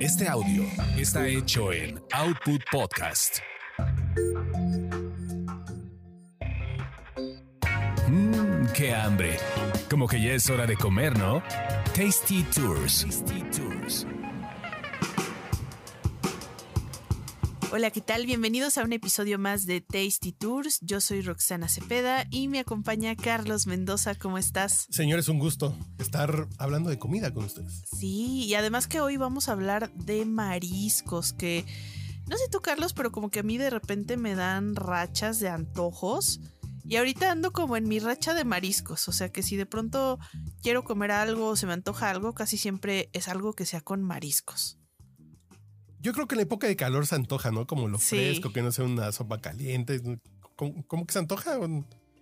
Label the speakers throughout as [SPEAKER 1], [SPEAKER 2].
[SPEAKER 1] Este audio está hecho en Output Podcast. Mmm, qué hambre. Como que ya es hora de comer, ¿no? Tasty Tours. Tasty Tours.
[SPEAKER 2] Hola, ¿qué tal? Bienvenidos a un episodio más de Tasty Tours. Yo soy Roxana Cepeda y me acompaña Carlos Mendoza. ¿Cómo estás?
[SPEAKER 3] Señores, un gusto estar hablando de comida con ustedes.
[SPEAKER 2] Sí, y además que hoy vamos a hablar de mariscos, que no sé tú, Carlos, pero como que a mí de repente me dan rachas de antojos. Y ahorita ando como en mi racha de mariscos, o sea que si de pronto quiero comer algo o se me antoja algo, casi siempre es algo que sea con mariscos.
[SPEAKER 3] Yo creo que en la época de calor se antoja, ¿no? Como lo
[SPEAKER 2] Sí.
[SPEAKER 3] fresco, que no sea una sopa caliente. ¿Cómo, cómo que se antoja?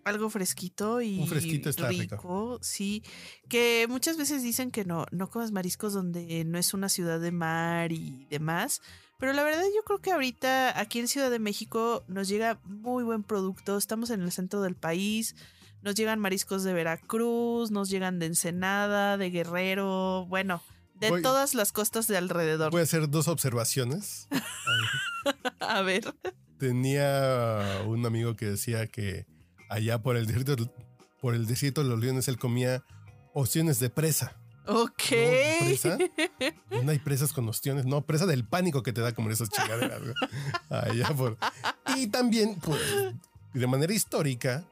[SPEAKER 2] Algo fresquito y
[SPEAKER 3] Un fresquito está
[SPEAKER 2] rico,
[SPEAKER 3] rico.
[SPEAKER 2] sí. Que muchas veces dicen que no, no comas mariscos donde no es una ciudad de mar y demás. Pero la verdad yo creo que ahorita aquí en Ciudad de México nos llega muy buen producto. Estamos en el centro del país. Nos llegan mariscos de Veracruz, nos llegan de Ensenada, de Guerrero, bueno, de
[SPEAKER 3] Voy-
[SPEAKER 2] todas las costas de alrededor.
[SPEAKER 3] Voy a hacer dos observaciones.
[SPEAKER 2] a ver.
[SPEAKER 3] Tenía un amigo que decía que allá por el desierto, por el desierto de los leones él comía ostiones de presa.
[SPEAKER 2] Ok.
[SPEAKER 3] ¿No? ¿Presa? No hay presas con ostiones. No, presa del pánico que te da comer esas chingaderas. Allá por... Y también, pues, de manera histórica,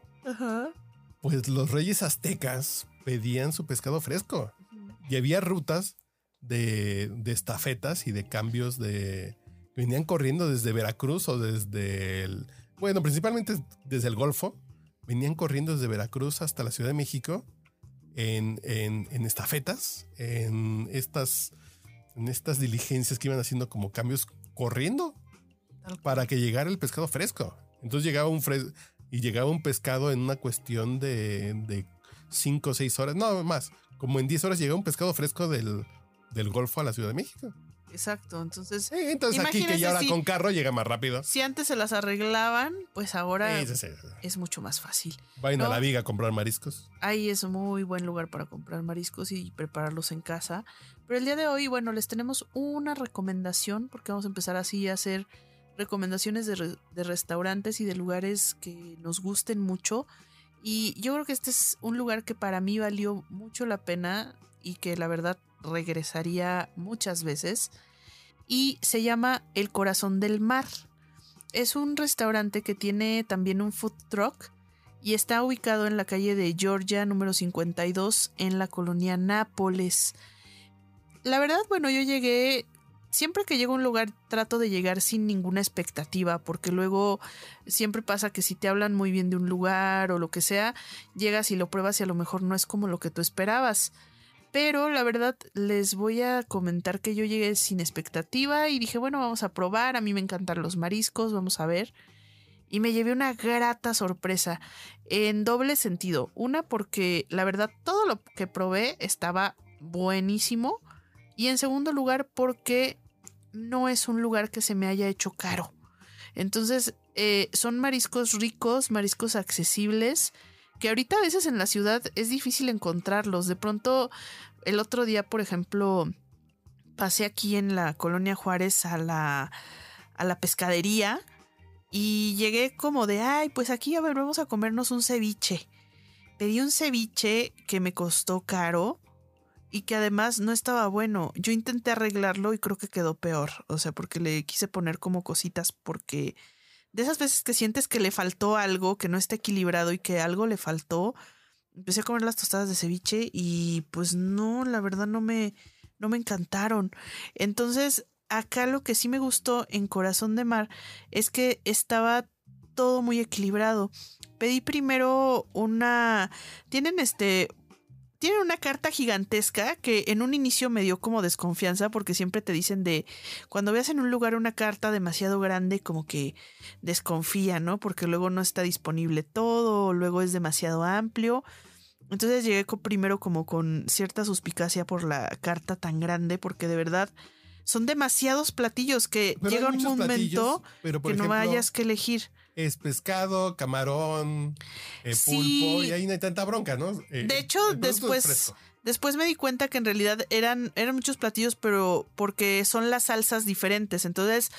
[SPEAKER 3] pues los reyes aztecas pedían su pescado fresco. Y había rutas de, de estafetas y de cambios de... Venían corriendo desde Veracruz o desde el... Bueno, principalmente desde el Golfo. Venían corriendo desde Veracruz hasta la Ciudad de México en, en- en estafetas, en estas, en estas diligencias que iban haciendo como cambios corriendo para que llegara el pescado fresco. Entonces llegaba un fres y llegaba un pescado en una cuestión de, de cinco o seis horas, no más, como en 10 horas llegaba un pescado fresco del, del Golfo a la Ciudad de México.
[SPEAKER 2] Exacto. Entonces,
[SPEAKER 3] Eh, entonces aquí que ya ahora
[SPEAKER 2] si-
[SPEAKER 3] con carro llega más rápido.
[SPEAKER 2] Si antes se las arreglaban, pues ahora
[SPEAKER 3] Sí, sí, sí.
[SPEAKER 2] es mucho más fácil.
[SPEAKER 3] Vayan a
[SPEAKER 2] No.
[SPEAKER 3] la viga a comprar mariscos.
[SPEAKER 2] Ahí es un muy buen lugar para comprar mariscos y prepararlos en casa. Pero el día de hoy, bueno, les tenemos una recomendación, porque vamos a empezar así a hacer recomendaciones de, re- de restaurantes y de lugares que nos gusten mucho. Y yo creo que este es un lugar que para mí valió mucho la pena y que la verdad regresaría muchas veces. Y se llama El Corazón del Mar. Es un restaurante que tiene también un food truck y está ubicado en la calle de Georgia número 52 en la colonia Nápoles. La verdad, bueno, yo llegué, siempre que llego a un lugar trato de llegar sin ninguna expectativa, porque luego siempre pasa que si te hablan muy bien de un lugar o lo que sea, llegas y lo pruebas y a lo mejor no es como lo que tú esperabas. Pero la verdad les voy a comentar que yo llegué sin expectativa y dije, bueno, vamos a probar, a mí me encantan los mariscos, vamos a ver. Y me llevé una grata sorpresa en doble sentido. Una porque la verdad todo lo que probé estaba buenísimo. Y en segundo lugar porque no es un lugar que se me haya hecho caro. Entonces eh, son mariscos ricos, mariscos accesibles, que ahorita a veces en la ciudad es difícil encontrarlos. De pronto el otro día, por ejemplo, pasé aquí en la colonia Juárez a la, a la pescadería. Y llegué como de, ay, pues aquí a ver, vamos a comernos un ceviche. Pedí un ceviche que me costó caro y que además no estaba bueno. Yo intenté arreglarlo y creo que quedó peor. O sea, porque le quise poner como cositas porque de esas veces que sientes que le faltó algo, que no está equilibrado y que algo le faltó, empecé a comer las tostadas de ceviche y pues no, la verdad no me, no me encantaron. Entonces, acá lo que sí me gustó en Corazón de Mar es que estaba todo muy equilibrado. Pedí primero una... Tienen este... Tienen una carta gigantesca que en un inicio me dio como desconfianza porque siempre te dicen de cuando veas en un lugar una carta demasiado grande como que desconfía, ¿no? Porque luego no está disponible todo, luego es demasiado amplio. Entonces llegué primero como con cierta suspicacia por la carta tan grande porque de verdad son demasiados platillos que
[SPEAKER 3] Pero
[SPEAKER 2] llega un momento
[SPEAKER 3] pero
[SPEAKER 2] que no hayas que elegir.
[SPEAKER 3] Es pescado, camarón, eh,
[SPEAKER 2] Sí.
[SPEAKER 3] pulpo, y ahí no hay tanta bronca, ¿no? Eh,
[SPEAKER 2] De hecho,
[SPEAKER 3] producto es
[SPEAKER 2] después. Después me di cuenta que en realidad eran, eran muchos platillos, pero porque son las salsas diferentes. Entonces,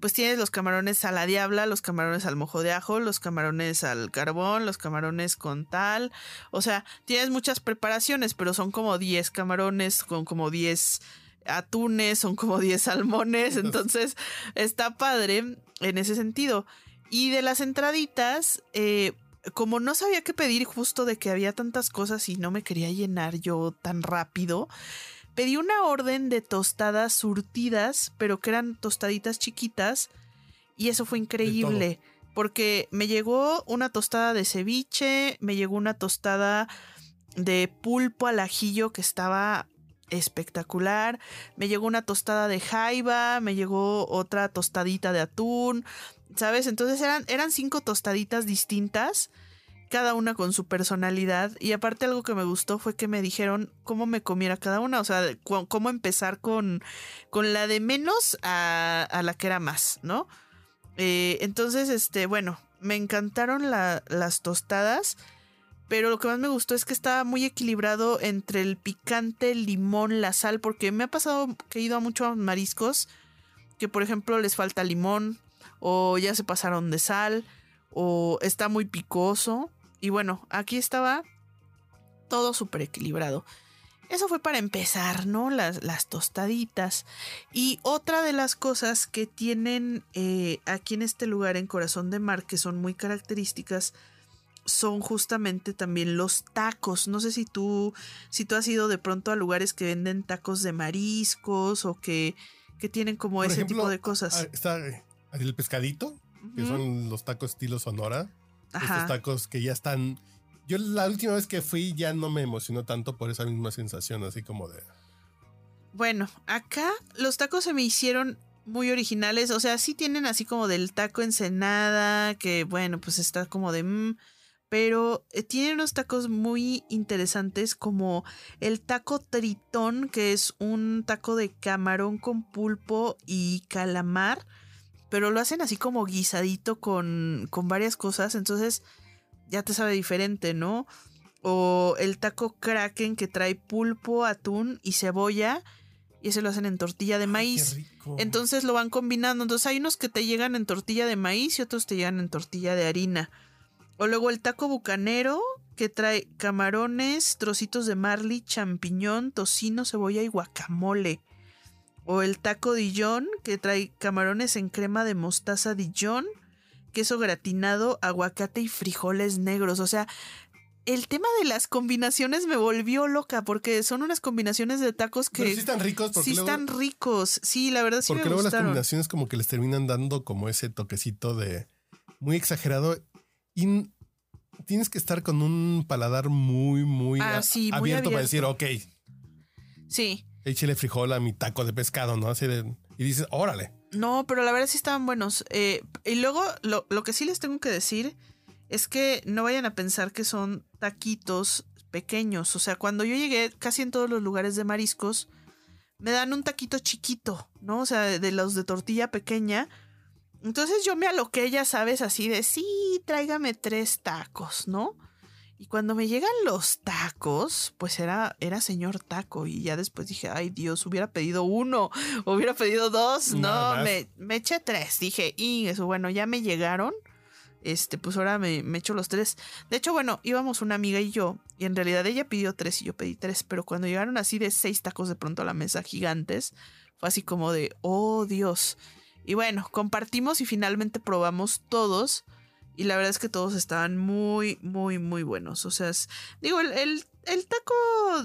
[SPEAKER 2] pues tienes los camarones a la diabla, los camarones al mojo de ajo, los camarones al carbón, los camarones con tal. O sea, tienes muchas preparaciones, pero son como 10 camarones con como 10 atunes, son como 10 salmones. Entonces, está padre en ese sentido. Y de las entraditas, eh, como no sabía qué pedir justo de que había tantas cosas y no me quería llenar yo tan rápido, pedí una orden de tostadas surtidas, pero que eran tostaditas chiquitas y eso fue increíble. Porque me llegó una tostada de ceviche, me llegó una tostada de pulpo al ajillo que estaba espectacular. Me llegó una tostada de jaiba, me llegó otra tostadita de atún, ¿sabes? Entonces eran, eran cinco tostaditas distintas, cada una con su personalidad. Y aparte algo que me gustó fue que me dijeron cómo me comiera cada una, o sea, cómo empezar con, con la de menos a, a la que era más, ¿no? Eh, entonces, este, bueno, me encantaron las tostadas. Pero lo que más me gustó es que estaba muy equilibrado entre el picante, el limón, la sal, porque me ha pasado que he ido a muchos mariscos que, por ejemplo, les falta limón, o ya se pasaron de sal, o está muy picoso. Y bueno, aquí estaba todo súper equilibrado. Eso fue para empezar, ¿no? Las, las, tostaditas. Y otra de las cosas que tienen eh, aquí en este lugar, en Corazón de Mar, que son muy características, son justamente también los tacos. No sé si tú, si tú has ido de pronto a lugares que venden tacos de mariscos o que, que tienen como ese tipo de cosas.
[SPEAKER 3] Ah, está eh, el pescadito, que son los tacos estilo Sonora. Estos tacos que ya están. Yo la última vez que fui ya no me emocionó tanto por esa misma sensación, así como de.
[SPEAKER 2] Bueno, acá los tacos se me hicieron muy originales. O sea, sí tienen así como del taco ensenada, que bueno, pues está como de. Mm, pero eh, tienen unos tacos muy interesantes como el taco tritón, que es un taco de camarón con pulpo y calamar pero lo hacen así como guisadito con, con varias cosas, entonces ya te sabe diferente, ¿no? O el taco kraken que trae pulpo, atún y cebolla. Y ese lo hacen en tortilla de maíz. Entonces lo van combinando. Entonces hay unos que te llegan en tortilla de maíz y otros te llegan en tortilla de harina. O luego el taco bucanero que trae camarones, trocitos de marley, champiñón, tocino, cebolla y guacamole. O el taco Dijon, que trae camarones en crema de mostaza Dijon, queso gratinado, aguacate y frijoles negros. O sea, el tema de las combinaciones me volvió loca porque son unas combinaciones de tacos que.
[SPEAKER 3] sí están ricos.
[SPEAKER 2] Sí están ricos. Sí, la verdad sí
[SPEAKER 3] porque luego las combinaciones como que les terminan dando como ese toquecito de muy exagerado. Y tienes que estar con un paladar muy, muy,
[SPEAKER 2] ah, muy abierto
[SPEAKER 3] para decir, ok.
[SPEAKER 2] Sí
[SPEAKER 3] échale frijol a mi taco de pescado, ¿no? Así de, y dices, órale.
[SPEAKER 2] No, pero la verdad sí estaban buenos. Eh, y luego lo, lo, que sí les tengo que decir es que no vayan a pensar que son taquitos pequeños. O sea, cuando yo llegué casi en todos los lugares de mariscos, me dan un taquito chiquito, ¿no? O sea, de los de tortilla pequeña. Entonces yo me aloqué, ya sabes, así de, sí, tráigame tres tacos, ¿no? Y cuando me llegan los tacos, pues era, era señor taco. Y ya después dije, ay Dios, hubiera pedido uno, hubiera pedido dos. No, me, me, eché tres. Dije, y eso, bueno, ya me llegaron. Este, pues ahora me, me echo los tres. De hecho, bueno, íbamos una amiga y yo. Y en realidad ella pidió tres y yo pedí tres. Pero cuando llegaron así de seis tacos de pronto a la mesa gigantes, fue así como de, oh Dios. Y bueno, compartimos y finalmente probamos todos. Y la verdad es que todos estaban muy, muy, muy buenos. O sea, digo, el, el, taco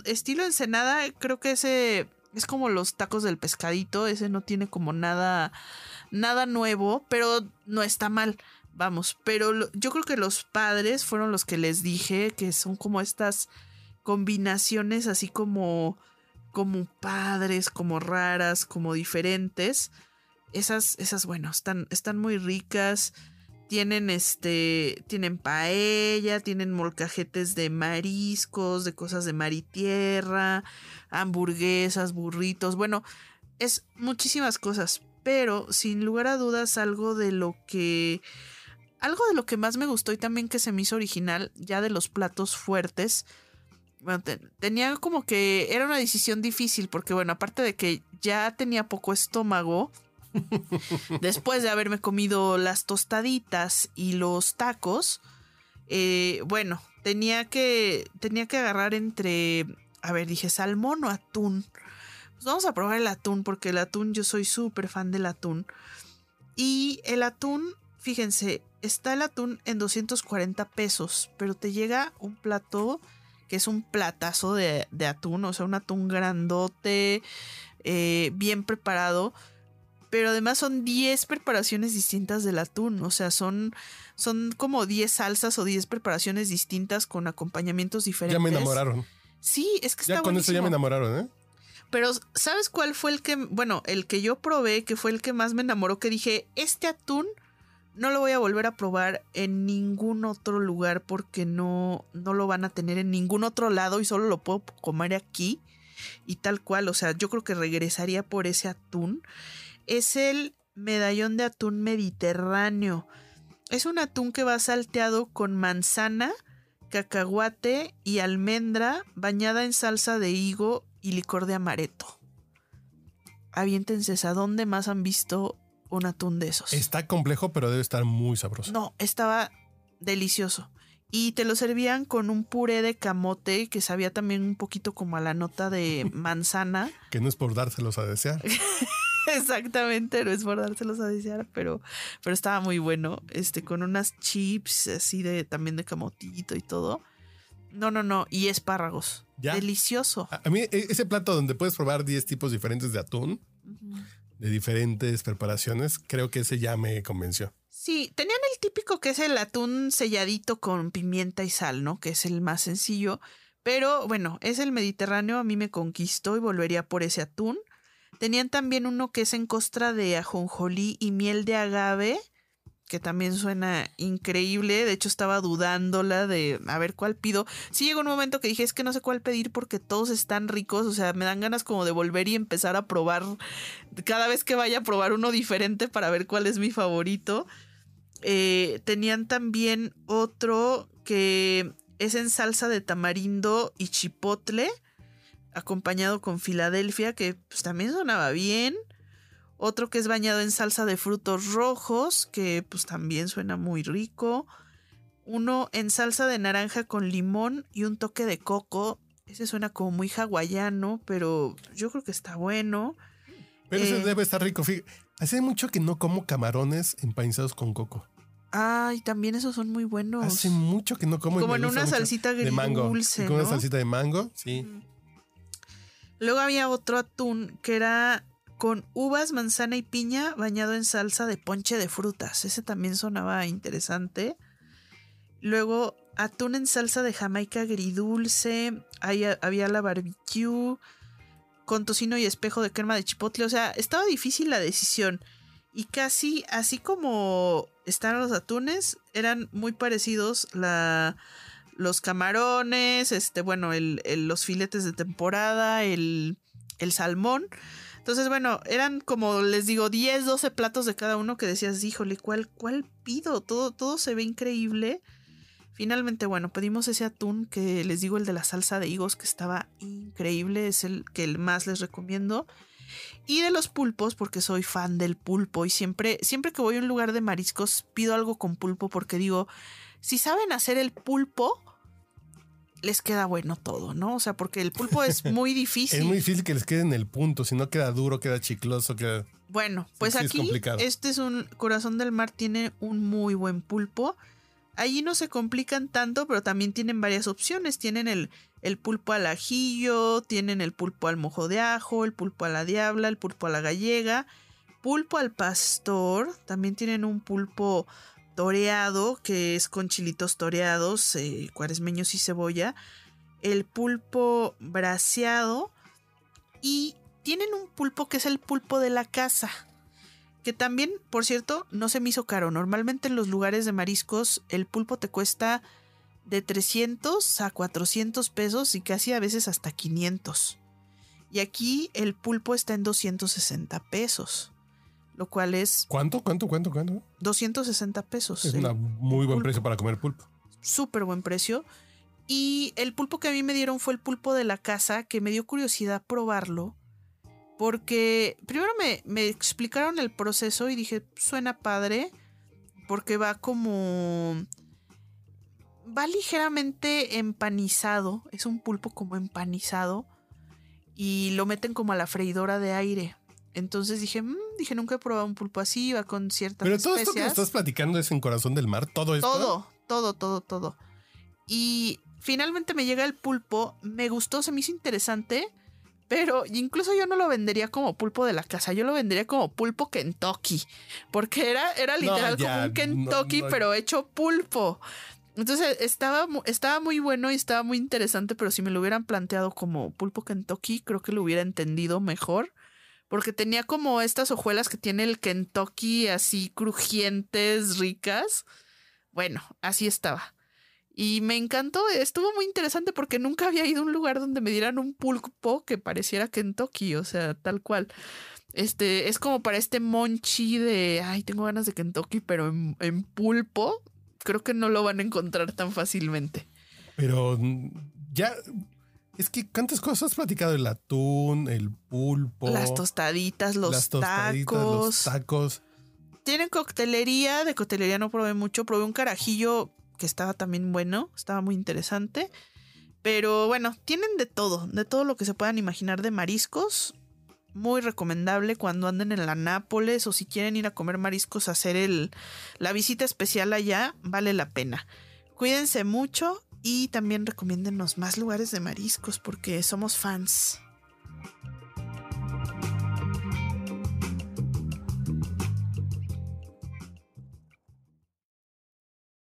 [SPEAKER 2] estilo ensenada, creo que ese es como los tacos del pescadito. Ese no tiene como nada, nada nuevo, pero no está mal. Vamos, pero yo creo que los padres fueron los que les dije que son como estas combinaciones así como como padres, como raras, como diferentes. Esas, esas, bueno, están, están muy ricas. Tienen este, tienen paella, tienen molcajetes de mariscos, de cosas de mar y tierra, hamburguesas, burritos, bueno, es muchísimas cosas, pero sin lugar a dudas algo de lo que algo de lo que más me gustó y también que se me hizo original ya de los platos fuertes bueno, te- tenía como que era una decisión difícil porque bueno, aparte de que ya tenía poco estómago, después de haberme comido las tostaditas y los tacos, eh, bueno, tenía que tenía que agarrar entre, a ver, dije salmón o atún. Pues vamos a probar el atún porque el atún yo soy súper fan del atún. Y el atún, fíjense, está el atún en 240 pesos, pero te llega un plato que es un platazo de, de atún, o sea, un atún grandote, eh, bien preparado. Pero además son 10 preparaciones distintas del atún, o sea, son, son como 10 salsas o 10 preparaciones distintas con acompañamientos diferentes.
[SPEAKER 3] Ya me enamoraron.
[SPEAKER 2] Sí, es que está
[SPEAKER 3] Ya con eso ya me enamoraron, ¿eh?
[SPEAKER 2] Pero, ¿sabes cuál fue el que, bueno, el que yo probé, que fue el que más me enamoró, que dije, este atún no lo voy a volver a probar en ningún otro lugar porque no, no lo van a tener en ningún otro lado y solo lo puedo comer aquí y tal cual, o sea, yo creo que regresaría por ese atún. Es el medallón de atún mediterráneo. Es un atún que va salteado con manzana, cacahuate y almendra bañada en salsa de higo y licor de amaretto. Aviéntense, ¿a dónde más han visto un atún de esos?
[SPEAKER 3] Está complejo, pero debe estar muy sabroso.
[SPEAKER 2] No, estaba delicioso. Y te lo servían con un puré de camote que sabía también un poquito como a la nota de manzana.
[SPEAKER 3] Que no es por dárselos a desear.
[SPEAKER 2] Exactamente, no es por dárselos a desear, pero, pero estaba muy bueno. Este, con unas chips así de también de camotito y todo. No, no, no. Y espárragos.
[SPEAKER 3] Ya.
[SPEAKER 2] Delicioso.
[SPEAKER 3] A a mí, e- ese plato donde puedes probar 10 tipos diferentes de atún, de diferentes preparaciones, creo que ese ya me convenció.
[SPEAKER 2] Sí, tenían el típico que es el atún selladito con pimienta y sal, ¿no? Que es el más sencillo. Pero bueno, es el Mediterráneo, a mí me conquistó y volvería por ese atún. Tenían también uno que es en costra de ajonjolí y miel de agave, que también suena increíble. De hecho, estaba dudándola de a ver cuál pido. Sí llegó un momento que dije, es que no sé cuál pedir porque todos están ricos. O sea, me dan ganas como de volver y empezar a probar cada vez que vaya a probar uno diferente para ver cuál es mi favorito. Eh, tenían también otro que es en salsa de tamarindo y chipotle, acompañado con Filadelfia, que pues, también sonaba bien. Otro que es bañado en salsa de frutos rojos, que pues también suena muy rico. Uno en salsa de naranja con limón y un toque de coco. Ese suena como muy hawaiano, pero yo creo que está bueno.
[SPEAKER 3] Pero ese
[SPEAKER 2] Eh.
[SPEAKER 3] debe estar rico. Hace mucho que no como camarones empanizados con coco.
[SPEAKER 2] Ay, también esos son muy buenos.
[SPEAKER 3] Hace mucho que no como.
[SPEAKER 2] Como en una salsita
[SPEAKER 3] de mango.
[SPEAKER 2] agridulce,
[SPEAKER 3] Con una salsita de mango, sí.
[SPEAKER 2] Luego había otro atún que era con uvas, manzana y piña bañado en salsa de ponche de frutas. Ese también sonaba interesante. Luego atún en salsa de jamaica agridulce. Ahí ha- había la barbecue con tocino y espejo de crema de chipotle. O sea, estaba difícil la decisión. Y casi así como están los atunes, eran muy parecidos la, los camarones, este, bueno, el, el- los filetes de temporada, el, el salmón. Entonces, bueno, eran como les digo, 10, 12 platos de cada uno que decías, híjole, ¿cuál, cuál pido? Todo, todo se ve increíble. Finalmente, bueno, pedimos ese atún que les digo, el de la salsa de higos, que estaba increíble, es el que más les recomiendo. Y de los pulpos, porque soy fan del pulpo y siempre, siempre que voy a un lugar de mariscos pido algo con pulpo porque digo, si saben hacer el pulpo, les queda bueno todo, ¿no? O sea, porque el pulpo es muy difícil.
[SPEAKER 3] Es muy difícil que les quede en el punto. Si no queda duro, queda chicloso, queda.
[SPEAKER 2] Bueno, pues
[SPEAKER 3] sí
[SPEAKER 2] aquí este es un corazón del mar, tiene un muy buen pulpo. Allí no se complican tanto, pero también tienen varias opciones. Tienen el, el pulpo al ajillo, tienen el pulpo al mojo de ajo, el pulpo a la diabla, el pulpo a la gallega, pulpo al pastor. También tienen un pulpo toreado, que es con chilitos toreados, eh, cuaresmeños y cebolla. El pulpo braseado. Y tienen un pulpo que es el pulpo de la casa. Que también, por cierto, no se me hizo caro. Normalmente en los lugares de mariscos el pulpo te cuesta de 300 a 400 pesos y casi a veces hasta 500. Y aquí el pulpo está en 260 pesos. Lo cual es
[SPEAKER 3] ¿Cuánto? ¿Cuánto? ¿Cuánto? ¿Cuánto?
[SPEAKER 2] 260 pesos.
[SPEAKER 3] Es un muy buen
[SPEAKER 2] pulpo.
[SPEAKER 3] precio para comer pulpo.
[SPEAKER 2] súper buen precio. Y el pulpo que a mí me dieron fue el pulpo de la casa, que me dio curiosidad probarlo. Porque primero me, me explicaron el proceso y dije, suena padre. Porque va como... Va ligeramente empanizado. Es un pulpo como empanizado. Y lo meten como a la freidora de aire. Entonces dije, mmm, dije, nunca he probado un pulpo así, va con ciertas
[SPEAKER 3] Pero todo esto que estás platicando es en Corazón del Mar, todo esto.
[SPEAKER 2] Todo, todo, todo, todo. Y finalmente me llega el pulpo, me gustó, se me hizo interesante, pero incluso yo no lo vendería como pulpo de la casa, yo lo vendería como pulpo Kentucky, porque era, era literal como un Kentucky, pero hecho pulpo. Entonces estaba, estaba muy bueno y estaba muy interesante, pero si me lo hubieran planteado como pulpo Kentucky, creo que lo hubiera entendido mejor porque tenía como estas hojuelas que tiene el Kentucky así crujientes, ricas. Bueno, así estaba. Y me encantó, estuvo muy interesante porque nunca había ido a un lugar donde me dieran un pulpo que pareciera Kentucky, o sea, tal cual. Este, es como para este monchi de, ay, tengo ganas de Kentucky, pero en, en pulpo, creo que no lo van a encontrar tan fácilmente.
[SPEAKER 3] Pero ya, es que cuántas cosas has platicado, el atún, el pulpo.
[SPEAKER 2] Las tostaditas, los tacos.
[SPEAKER 3] Los tacos.
[SPEAKER 2] Tienen coctelería, de coctelería no probé mucho, probé un carajillo que estaba también bueno, estaba muy interesante. Pero bueno, tienen de todo, de todo lo que se puedan imaginar de mariscos. Muy recomendable cuando anden en la Nápoles o si quieren ir a comer mariscos, hacer el, la visita especial allá, vale la pena. Cuídense mucho y también recomiéndenos más lugares de mariscos porque somos fans.